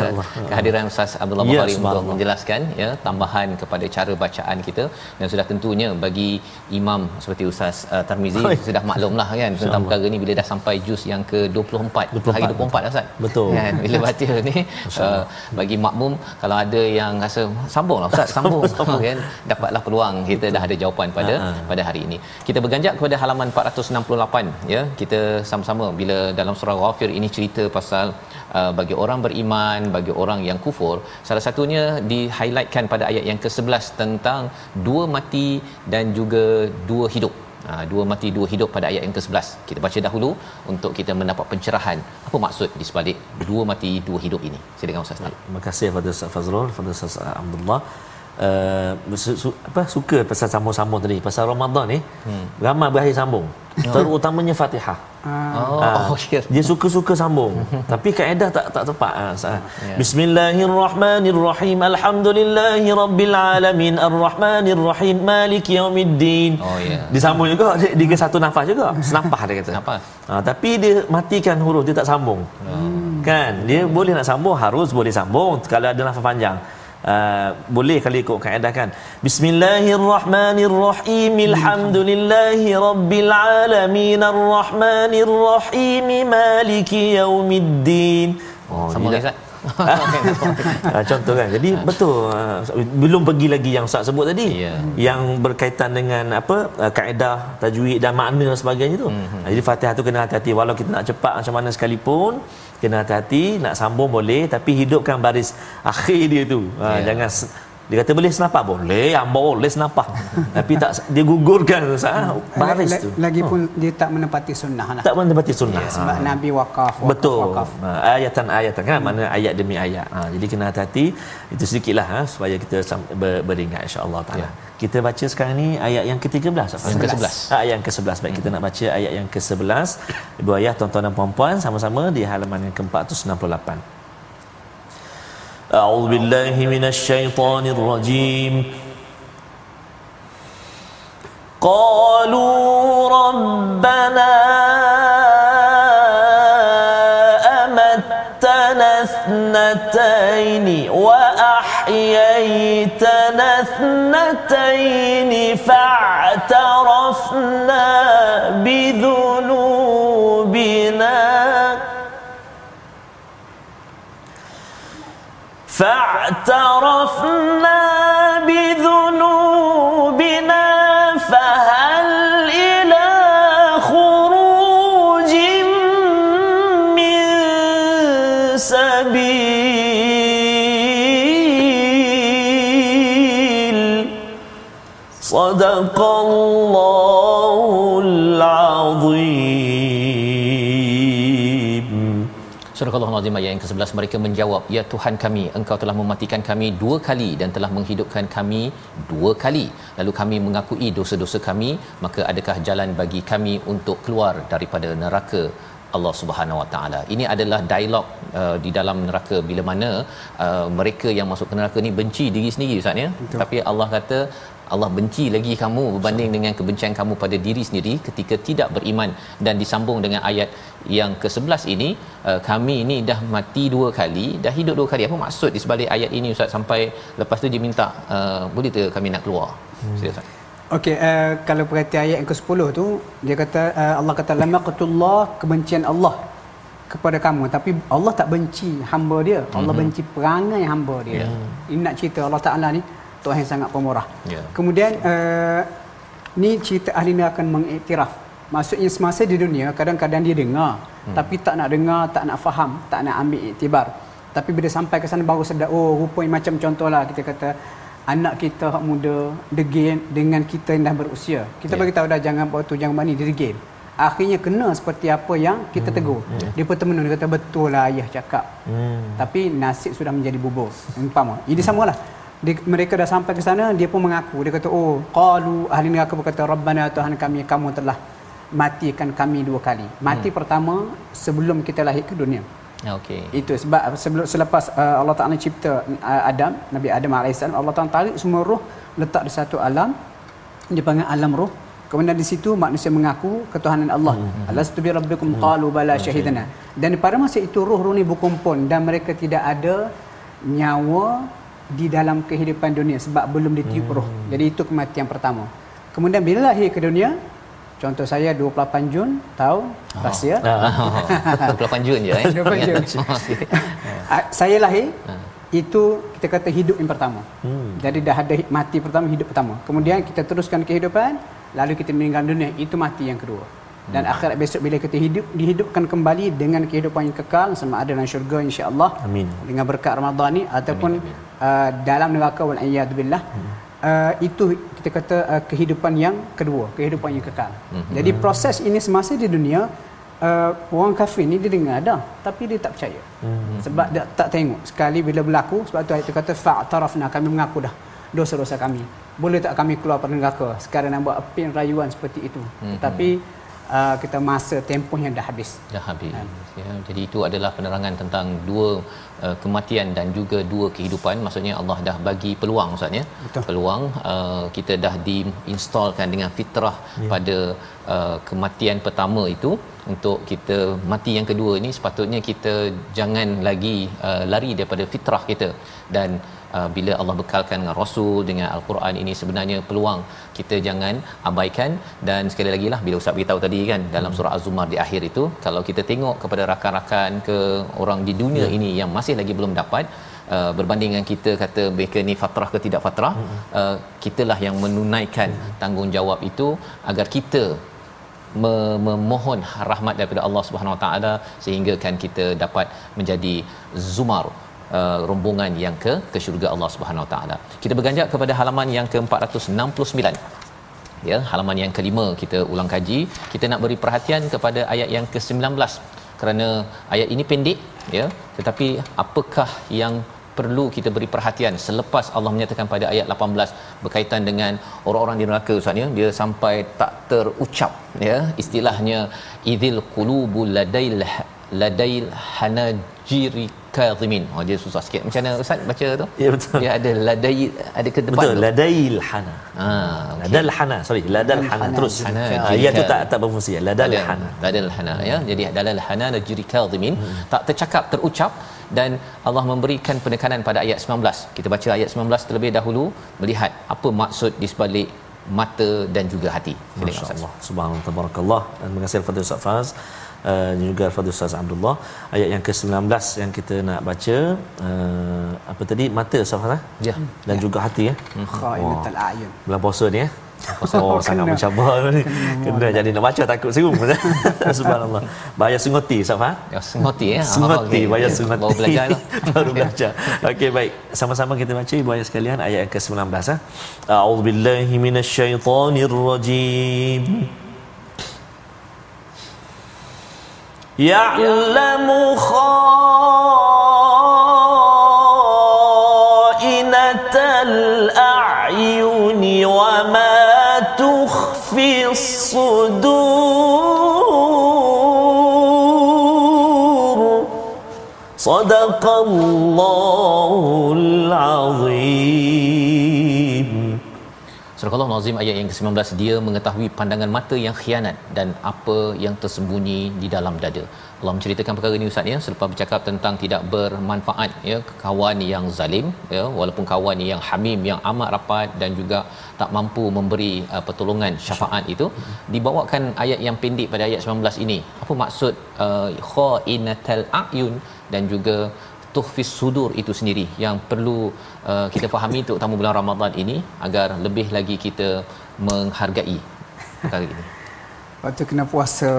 kehadiran Ustaz Abdullah ya, Bukhari untuk menjelaskan ya tambahan kepada cara bacaan kita dan sudah tentunya bagi imam seperti Ustaz uh, Tarmizi Hai. sudah maklumlah kan tentang perkara ni bila dah sampai juz yang ke-24 24 hari 24 Ustaz. Betul. Kan bila baca ni uh, bagi makmum kalau ada yang rasa sambunglah Ustaz sambung kan dapatlah peluang kita dah ada jawapan pada uh-huh. pada hari ini. Kita berganjak kepada halaman halaman 468 ya. Kita sama-sama bila dalam surah ghafir ini cerita pasal uh, bagi orang beriman bagi orang yang kufur salah satunya di highlightkan pada ayat yang ke-11 tentang dua mati dan juga dua hidup. Ha, dua mati dua hidup pada ayat yang ke-11 kita baca dahulu untuk kita mendapat pencerahan. Apa maksud di sebalik dua mati dua hidup ini? Silakan ustaz. Terima kasih kepada ustaz Fazrul kepada ustaz Abdullah uh, su, su, apa suka pasal sambung-sambung tadi pasal Ramadan ni hmm. ramai berakhir sambung. Oh. terutamanya Fatihah. Oh, uh, oh, dia suka-suka sambung. Tapi kaedah tak tak tepat ha, yeah. Bismillahirrahmanirrahim. Alhamdulillahirabbil alamin. Arrahmanirrahim. Maliki yaumiddin. Oh yeah disambung juga dia, dia satu nafas juga. Senapah dia kata. Nafas ha, tapi dia matikan huruf dia tak sambung. Hmm. kan? Dia boleh nak sambung harus boleh sambung kalau ada nafas panjang Uh, boleh kali ikut kaedah kan? Bismillahirrahmanirrahim. Alhamdulillahi Rabbil Alamin. Ar-Rahmanirrahim. Maliki Yawmiddin Oh, Sama lagi Ustaz? Ha, contoh kan? Jadi betul. Uh, belum pergi lagi yang Ustaz sebut tadi. Yeah. yang berkaitan dengan apa? Kaedah tajwid dan makna sebagainya tu. Mm-hmm. jadi Fatihah tu kena hati-hati. Walau kita nak cepat macam mana sekalipun kena hati-hati nak sambung boleh tapi hidupkan baris akhir dia tu uh, yeah. jangan dia kata boleh senapah? Boleh hamba boleh senapah. Tapi tak dia gugurkan baris tu. lagipun oh. dia tak menepati sunnah lah. Tak menepati sunnah. Ya, sebab ha. nabi wakaf, wakaf betul. wakaf. Ha, ayatan ayatan. Kan? Hmm. mana ayat demi ayat. Ha, jadi kena hati-hati. Itu sedikitlah ha, supaya kita ber, beringat insyaallah taala. Ya. kita baca sekarang ni ayat yang ke-13 yang ke-11 ha, ayat yang ke-11 baik hmm. kita nak baca ayat yang ke-11 ibu ayah tuan-tuan dan puan-puan sama-sama di halaman yang ke-468 أعوذ بالله من الشيطان الرجيم. قالوا ربنا أمتنا اثنتين وأحييتنا اثنتين فاعترفنا فاعترفنا Ayat yang ke-11 mereka menjawab ya Tuhan kami engkau telah mematikan kami dua kali dan telah menghidupkan kami dua kali lalu kami mengakui dosa-dosa kami maka adakah jalan bagi kami untuk keluar daripada neraka Allah Subhanahu Wa Taala. Ini adalah dialog uh, di dalam neraka bila mana uh, mereka yang masuk ke neraka ni benci diri sendiri Ustaz ya. Tapi Allah kata Allah benci lagi kamu berbanding dengan kebencian kamu pada diri sendiri ketika tidak beriman dan disambung dengan ayat yang ke-11 ini uh, kami ini dah mati dua kali dah hidup dua kali apa maksud di sebalik ayat ini ustaz sampai lepas tu dia minta uh, boleh tak kami nak keluar hmm. sila ustaz Okey, uh, kalau perhati ayat yang ke-10 tu, dia kata uh, Allah kata lama qatullah kebencian Allah kepada kamu tapi Allah tak benci hamba dia. Allah mm-hmm. benci perangai hamba dia. Yeah. Ini nak cerita Allah Taala ni Tuhan yang sangat pemurah. Yeah. Kemudian uh, ni cerita ahli neraka akan mengiktiraf. Maksudnya semasa di dunia kadang-kadang dia dengar hmm. tapi tak nak dengar, tak nak faham, tak nak ambil iktibar. Tapi bila sampai ke sana baru sedar oh rupanya macam contohlah kita kata anak kita hak muda degil dengan kita yang dah berusia. Kita yeah. bagi tahu dah jangan buat tu jangan buat ni degil. Akhirnya kena seperti apa yang kita hmm. tegur. Yeah. Dia pun temen dia kata betul lah ayah cakap. Hmm. Tapi nasib sudah menjadi bubur. Faham? Ini hmm. samalah dia, mereka dah sampai ke sana dia pun mengaku. Dia kata oh qalu ahli neraka berkata rabbana tuhan kami kamu telah matikan kami dua kali. Mati hmm. pertama sebelum kita lahir ke dunia. Okey. Itu sebab sebelum selepas uh, Allah Taala cipta uh, Adam Nabi Adam alaihissalam Allah Taala tarik semua roh letak di satu alam. Dia panggil alam roh. Kemudian di situ manusia mengaku ketuhanan Allah. Hmm. alastu bi rabbikum hmm. qalu bala syahidana dan pada masa itu roh-roh ni berkumpul dan mereka tidak ada nyawa di dalam kehidupan dunia sebab belum ditiup hmm. roh jadi itu kematian pertama kemudian bila lahir ke dunia contoh saya 28 Jun tahun oh. pas ya 28 Jun je eh 28 Jun ah, saya lahir ah itu kita kata hidup yang pertama. Hmm. Jadi dah ada mati pertama, hidup pertama. Kemudian kita teruskan kehidupan, lalu kita meninggal dunia, itu mati yang kedua. Dan hmm. akhirat besok bila kita hidup dihidupkan kembali dengan kehidupan yang kekal sama ada dalam syurga insya-Allah. Amin. Dengan berkat Ramadan ni ataupun amin, amin. Uh, dalam neraka wal billah. Hmm. Uh, itu kita kata uh, kehidupan yang kedua, kehidupan yang kekal. Hmm. Jadi proses ini semasa di dunia uh, orang kafir ni dia dengar dah tapi dia tak percaya hmm. sebab dia tak tengok sekali bila berlaku sebab tu ayat tu kata fa'tarafna kami mengaku dah dosa-dosa kami boleh tak kami keluar pada neraka sekarang nak buat apin rayuan seperti itu hmm. tapi uh, kita masa tempoh yang dah habis. Dah habis. Ha. ya jadi itu adalah penerangan tentang dua uh, kematian dan juga dua kehidupan. Maksudnya Allah dah bagi peluang ustaz ya. Peluang uh, kita dah diinstalkan dengan fitrah ya. pada uh, kematian pertama itu untuk kita mati yang kedua ni sepatutnya kita jangan lagi uh, lari daripada fitrah kita. Dan uh, bila Allah bekalkan dengan rasul dengan al-Quran ini sebenarnya peluang kita jangan abaikan dan sekali lagi lah bila ustaz beritahu tadi kan dalam hmm. surah az-zumar di akhir itu kalau kita tengok kepada rakan-rakan ke orang di dunia hmm. ini yang masih lagi belum dapat Uh, berbanding dengan kita kata mereka ni fatrah ke tidak fatrah hmm. uh, kitalah yang menunaikan hmm. tanggungjawab itu agar kita memohon rahmat daripada Allah Subhanahu Wa Taala sehingga kan kita dapat menjadi zumar uh, rombongan yang ke ke syurga Allah Subhanahu Taala. Kita berganjak kepada halaman yang ke-469. Ya, halaman yang kelima kita ulang kaji. Kita nak beri perhatian kepada ayat yang ke-19 kerana ayat ini pendek ya, tetapi apakah yang perlu kita beri perhatian selepas Allah menyatakan pada ayat 18 berkaitan dengan orang-orang di neraka ustaz ya dia sampai tak terucap ya istilahnya idzil qulubul ladail ladail hanajiri kadhimin. Oh dia susah sikit. Macam mana ustaz baca tu? Ya betul. Dia ada ladai ada ke depan betul, tu. ladail hana. Ha okay. ladal hana. Sorry, ladal hana, terus. Hana. Ha, ya tu tak tak berfungsi. Ladal hana. Ladal hana ya. Jadi dalal hana najri kadhimin hmm. tak tercakap terucap dan Allah memberikan penekanan pada ayat 19. Kita baca ayat 19 terlebih dahulu melihat apa maksud di sebalik mata dan juga hati. Masya-Allah. Subhanallah tabarakallah. Dan terima kasih kepada Ustaz Faz uh, juga Fadil Ustaz Abdullah ayat yang ke-19 yang kita nak baca uh, apa tadi mata Ustaz ya dan ya. juga hati ya khainatul ayun bulan puasa ni ya Oh, sangat mencabar ni. Kena jadi nak baca takut serum. Subhanallah. Bahaya sungoti, Safa. Ya, sungoti ya. Sungoti, okay. bahaya sungoti. Baru belajar lah. Baru belajar. Okey, baik. Sama-sama kita baca ibu ayah sekalian ayat yang ke-19 ah. A'udzubillahi minasyaitonirrajim. يعلم خائنة الأعين وما تخفي الصدور. صدق الله العظيم. Surah Nazim ayat yang ke-19 dia mengetahui pandangan mata yang khianat dan apa yang tersembunyi di dalam dada. Allah menceritakan perkara ini Ustaz ya selepas bercakap tentang tidak bermanfaat ya kawan yang zalim ya walaupun kawan yang hamim yang amat rapat dan juga tak mampu memberi uh, pertolongan syafaat itu dibawakan ayat yang pendek pada ayat 19 ini. Apa maksud uh, khainatal ayun dan juga tuhfis sudur itu sendiri yang perlu uh, kita fahami terutama bulan Ramadan ini agar lebih lagi kita menghargai perkara ini. Waktu kena puasa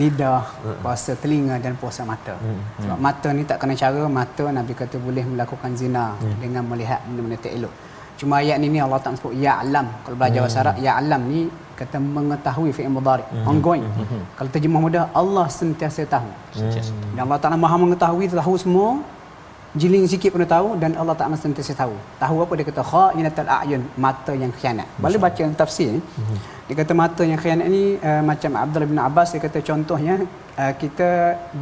lidah, puasa telinga dan puasa mata. Hmm, hmm. Sebab mata ni tak kena cara, mata Nabi kata boleh melakukan zina hmm. dengan melihat benda-benda tak elok. Cuma ayat ni, ni Allah tak sebut ya'lam. Kalau belajar bahasa Arab, ya'lam ni kata mengetahui fi'il mudhari, ongoing. Kalau terjemah mudah, Allah sentiasa tahu. Dan Allah Taala Maha mengetahui tahu semua jiling sikit pun tahu dan Allah tak mesti sentiasa tahu. Tahu apa dia kata khainatul a'yun, mata yang khianat. Boleh baca tafsir ni. Hmm. Dia kata mata yang khianat ni uh, macam Abdullah bin Abbas dia kata contohnya uh, kita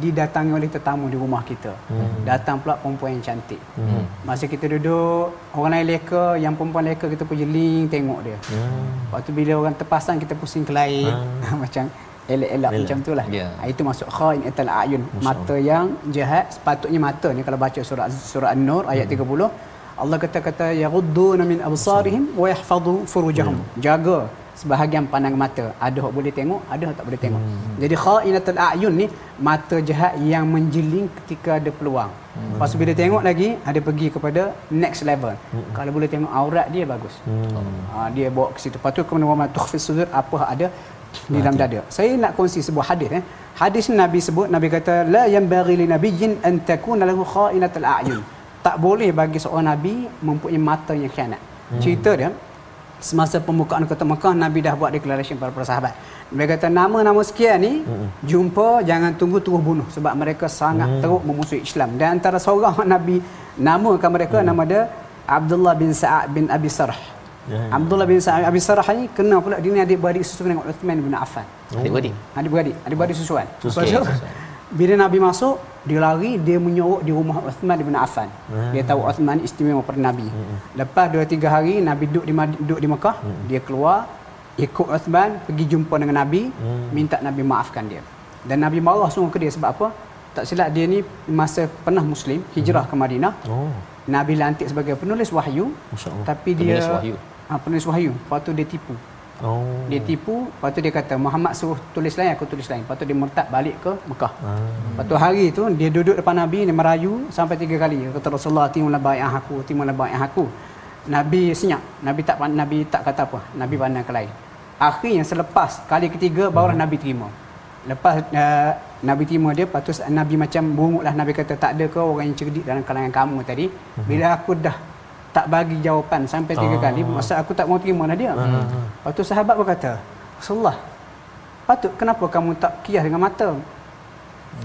didatangi oleh tetamu di rumah kita. Hmm. Datang pula perempuan yang cantik. Hmm. Masa kita duduk, orang lain leka, yang perempuan leka kita pun jeling tengok dia. Hmm. Waktu bila orang terpasang kita pusing kelain hmm. macam elak-elak macam tu lah. Yeah. Itu masuk khain etal ayun. Mata yang jahat sepatutnya mata ni kalau baca surah surah An-Nur ayat hmm. 30 Allah kata-kata yaghuddu min absarihim wa yahfazu furujahum. Hmm. Jaga sebahagian pandang mata. Ada yang boleh tengok, ada yang tak boleh tengok. Hmm. Jadi khainatul ayun ni mata jahat yang menjeling ketika ada peluang. Hmm. Lepas bila tengok lagi, ada pergi kepada next level. Hmm. Kalau boleh tengok aurat dia bagus. Hmm. Ha, dia bawa ke situ. Patut kemudian wa tukhfi sudur apa ada di dalam dada. Saya nak kongsi sebuah hadis eh. Hadis Nabi sebut Nabi kata la yanbaghi li nabiyyin an takuna lahu kha'inatul a'yun. Tak boleh bagi seorang nabi mempunyai mata yang khianat. Hmm. Cerita dia semasa pembukaan kota Mekah Nabi dah buat declaration para sahabat. Nabi kata nama-nama sekian ni hmm. jumpa jangan tunggu terus bunuh sebab mereka sangat hmm. teruk memusuhi Islam. Dan antara seorang Nabi namakan mereka hmm. nama dia Abdullah bin Sa'ad bin Abi Sarh. Ya, ya. Abdullah bin Sa'id Abi Sarah ni kena pula dia ni adik-beradik susu dengan Uthman bin Affan. Oh. Adik-beradik. Adik-beradik, adik-beradik susuan. Lepas tu bila Nabi masuk, dia lari, dia menyorok di rumah Uthman bin Affan. Hmm. Dia tahu Uthman istimewa pada Nabi. Hmm. Lepas 2 3 hari Nabi duduk di duduk di Mekah, hmm. dia keluar ikut Uthman pergi jumpa dengan Nabi, hmm. minta Nabi maafkan dia. Dan Nabi marah sungguh ke dia sebab apa? Tak silap dia ni masa pernah Muslim, hijrah hmm. ke Madinah. Oh. Nabi lantik sebagai penulis wahyu. Tapi dia penulis wahyu ha, penulis wahyu lepas tu dia tipu. Oh. dia tipu lepas tu dia kata Muhammad suruh tulis lain aku tulis lain. Lepas tu dia murtad balik ke Mekah. Ah. lepas tu hari tu dia duduk depan Nabi dia merayu sampai tiga kali. Dia kata Rasulullah timulah baik aku timulah baik aku. Nabi senyap. Nabi tak Nabi tak kata apa. Nabi pandang ke lain. Akhirnya selepas kali ketiga baru hmm. Nabi terima. Lepas uh, Nabi terima dia lepas tu Nabi macam bunguklah. Nabi kata tak ada ke orang yang cerdik dalam kalangan kamu tadi. Hmm. bila aku dah tak bagi jawapan sampai tiga oh. kali masa aku tak mau terima lah dia hmm. lepas tu sahabat berkata Rasulullah patut kenapa kamu tak kias dengan mata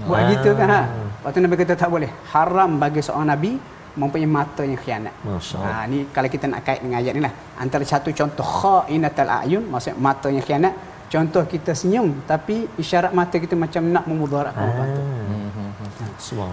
buat ah. gitu kan ha? lepas tu Nabi kata tak boleh haram bagi seorang Nabi mempunyai mata yang khianat ha, ni kalau kita nak kait dengan ayat ni lah antara satu contoh kha'inatal a'yun maksud mata yang khianat contoh kita senyum tapi isyarat mata kita macam nak memudaratkan ah. orang tu Subhanallah.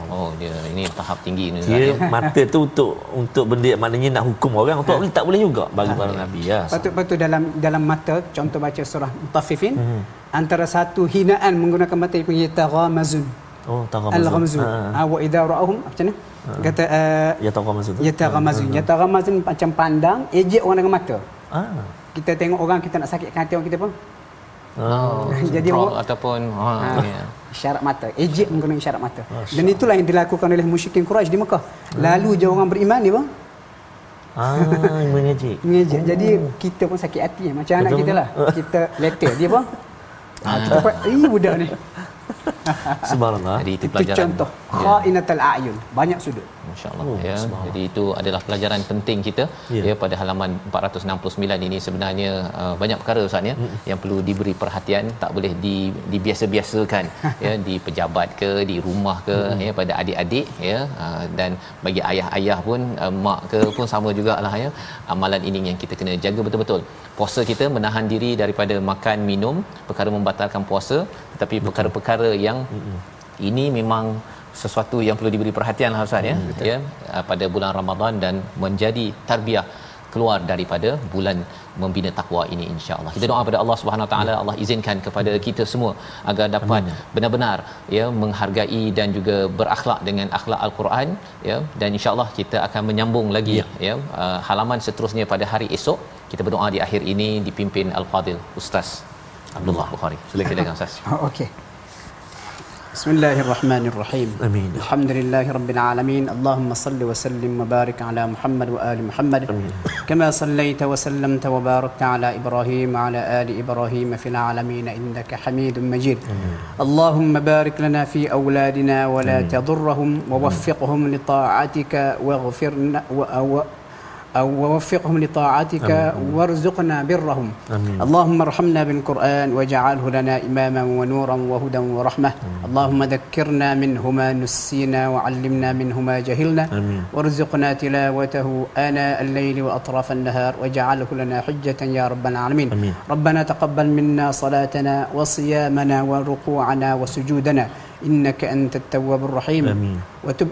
Oh dia ini tahap tinggi ni. Dia mata tu untuk untuk benda maknanya nak hukum orang untuk ha. tak boleh juga bagi ha. para nabi ya. Patut patut dalam dalam mata contoh baca surah Mutaffifin hmm. antara satu hinaan menggunakan mata itu yataghamazun. Oh taghamazun. Al-ghamzun. Ha. ha. Wa idza ra'ahum macam mana? Ha. Kata uh, yataghamazun. Yataghamazun. Ha. Yataghamazun macam pandang ejek orang dengan mata. Ha. Kita tengok orang kita nak sakitkan hati orang kita pun. Oh, jadi ataupun ha, ha. Isyarat mata ejek menggunakan isyarat mata Masya dan itulah yang dilakukan oleh musyrikin Quraisy di Mekah hmm. lalu je orang beriman dia bang ah mengejek mengejek jadi oh. kita pun sakit hati macam Betul anak kita lah kita letter dia bang ah. kita buat eh budak ni Subhanallah. Jadi itu pelajaran. Itu contoh. Ya. Khainatul a'yun. Banyak sudut. Masya-Allah oh, ya. Jadi itu adalah pelajaran penting kita ya, ya pada halaman 469 ini sebenarnya uh, banyak perkara Ustaz ya mm. yang perlu diberi perhatian, tak boleh di dibiasa-biasakan ya di pejabat ke, di rumah ke mm. ya pada adik-adik ya uh, dan bagi ayah-ayah pun uh, mak ke pun sama jugalah ya. Amalan ini yang kita kena jaga betul-betul. Puasa kita menahan diri daripada makan minum, perkara membatalkan puasa, tetapi perkara-perkara yang mm ini memang sesuatu yang perlu diberi perhatian lah Ustaz ya. Hmm, ya uh, pada bulan Ramadan dan menjadi tarbiyah keluar daripada bulan membina takwa ini insya-Allah. Kita doa pada Allah Subhanahu Wa Taala Allah izinkan kepada kita semua agar dapat Amin. benar-benar ya menghargai dan juga berakhlak dengan akhlak al-Quran ya dan insya-Allah kita akan menyambung lagi ya, ya uh, halaman seterusnya pada hari esok. Kita berdoa di akhir ini dipimpin Al-Fadil Ustaz Abdullah Bukhari. Silakan Ustaz. Okey. بسم الله الرحمن الرحيم آمين الحمد لله رب العالمين اللهم صل وسلم وبارك على محمد وآل محمد أمين. كما صليت وسلمت وباركت على إبراهيم وعلى آل إبراهيم في العالمين إنك حميد مجيد أمين. اللهم بارك لنا في أولادنا ولا أمين. تضرهم ووفقهم لطاعتك واغفر و... ووفقهم لطاعتك آمين. وارزقنا برهم آمين. اللهم ارحمنا بالقرآن واجعله لنا إماما ونورا وهدى ورحمة آمين. اللهم ذكرنا منه ما نسينا وعلمنا منه ما جهلنا آمين. وارزقنا تلاوته آناء الليل وأطراف النهار واجعله لنا حجة يا رب العالمين آمين. ربنا تقبل منا صلاتنا وصيامنا وركوعنا وسجودنا إنك أنت التواب الرحيم آمين. وتب,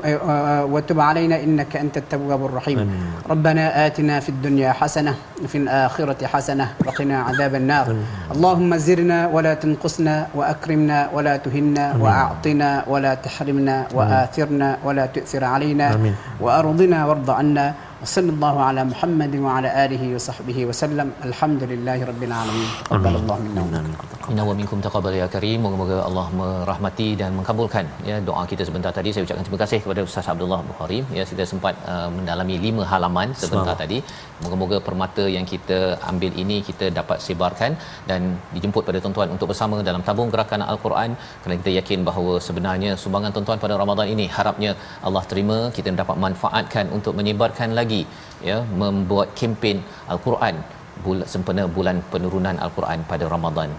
وتب علينا إنك أنت التواب الرحيم آمين. ربنا آتنا في الدنيا حسنة وفي الآخرة حسنة وقنا عذاب النار آمين. اللهم زرنا ولا تنقصنا وأكرمنا ولا تهنا. وأعطنا ولا تحرمنا وآثرنا ولا تؤثر علينا آمين. وأرضنا وارض عنا وصلى الله على محمد وعلى آله وصحبه وسلم الحمد لله رب العالمين تقبل الله منا Inna wa minkum taqabbal ya karim. Moga-moga Allah merahmati dan mengabulkan ya doa kita sebentar tadi. Saya ucapkan terima kasih kepada Ustaz Abdullah Bukhari ya kita sempat uh, mendalami lima halaman sebentar Semang. tadi. Moga-moga permata yang kita ambil ini kita dapat sebarkan dan dijemput pada tuan-tuan untuk bersama dalam tabung gerakan Al-Quran kerana kita yakin bahawa sebenarnya sumbangan tuan-tuan pada Ramadan ini harapnya Allah terima kita dapat manfaatkan untuk menyebarkan lagi ya membuat kempen Al-Quran bulan sempena bulan penurunan Al-Quran pada Ramadan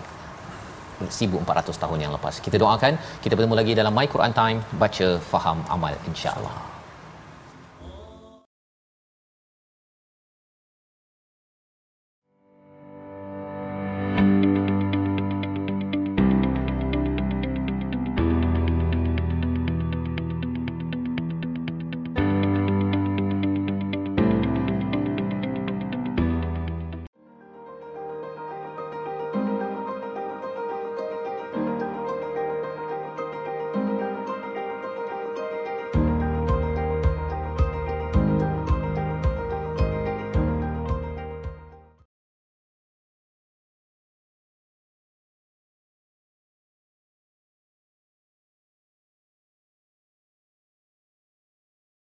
1400 tahun yang lepas. Kita doakan kita bertemu lagi dalam My Quran Time baca faham amal insya-Allah.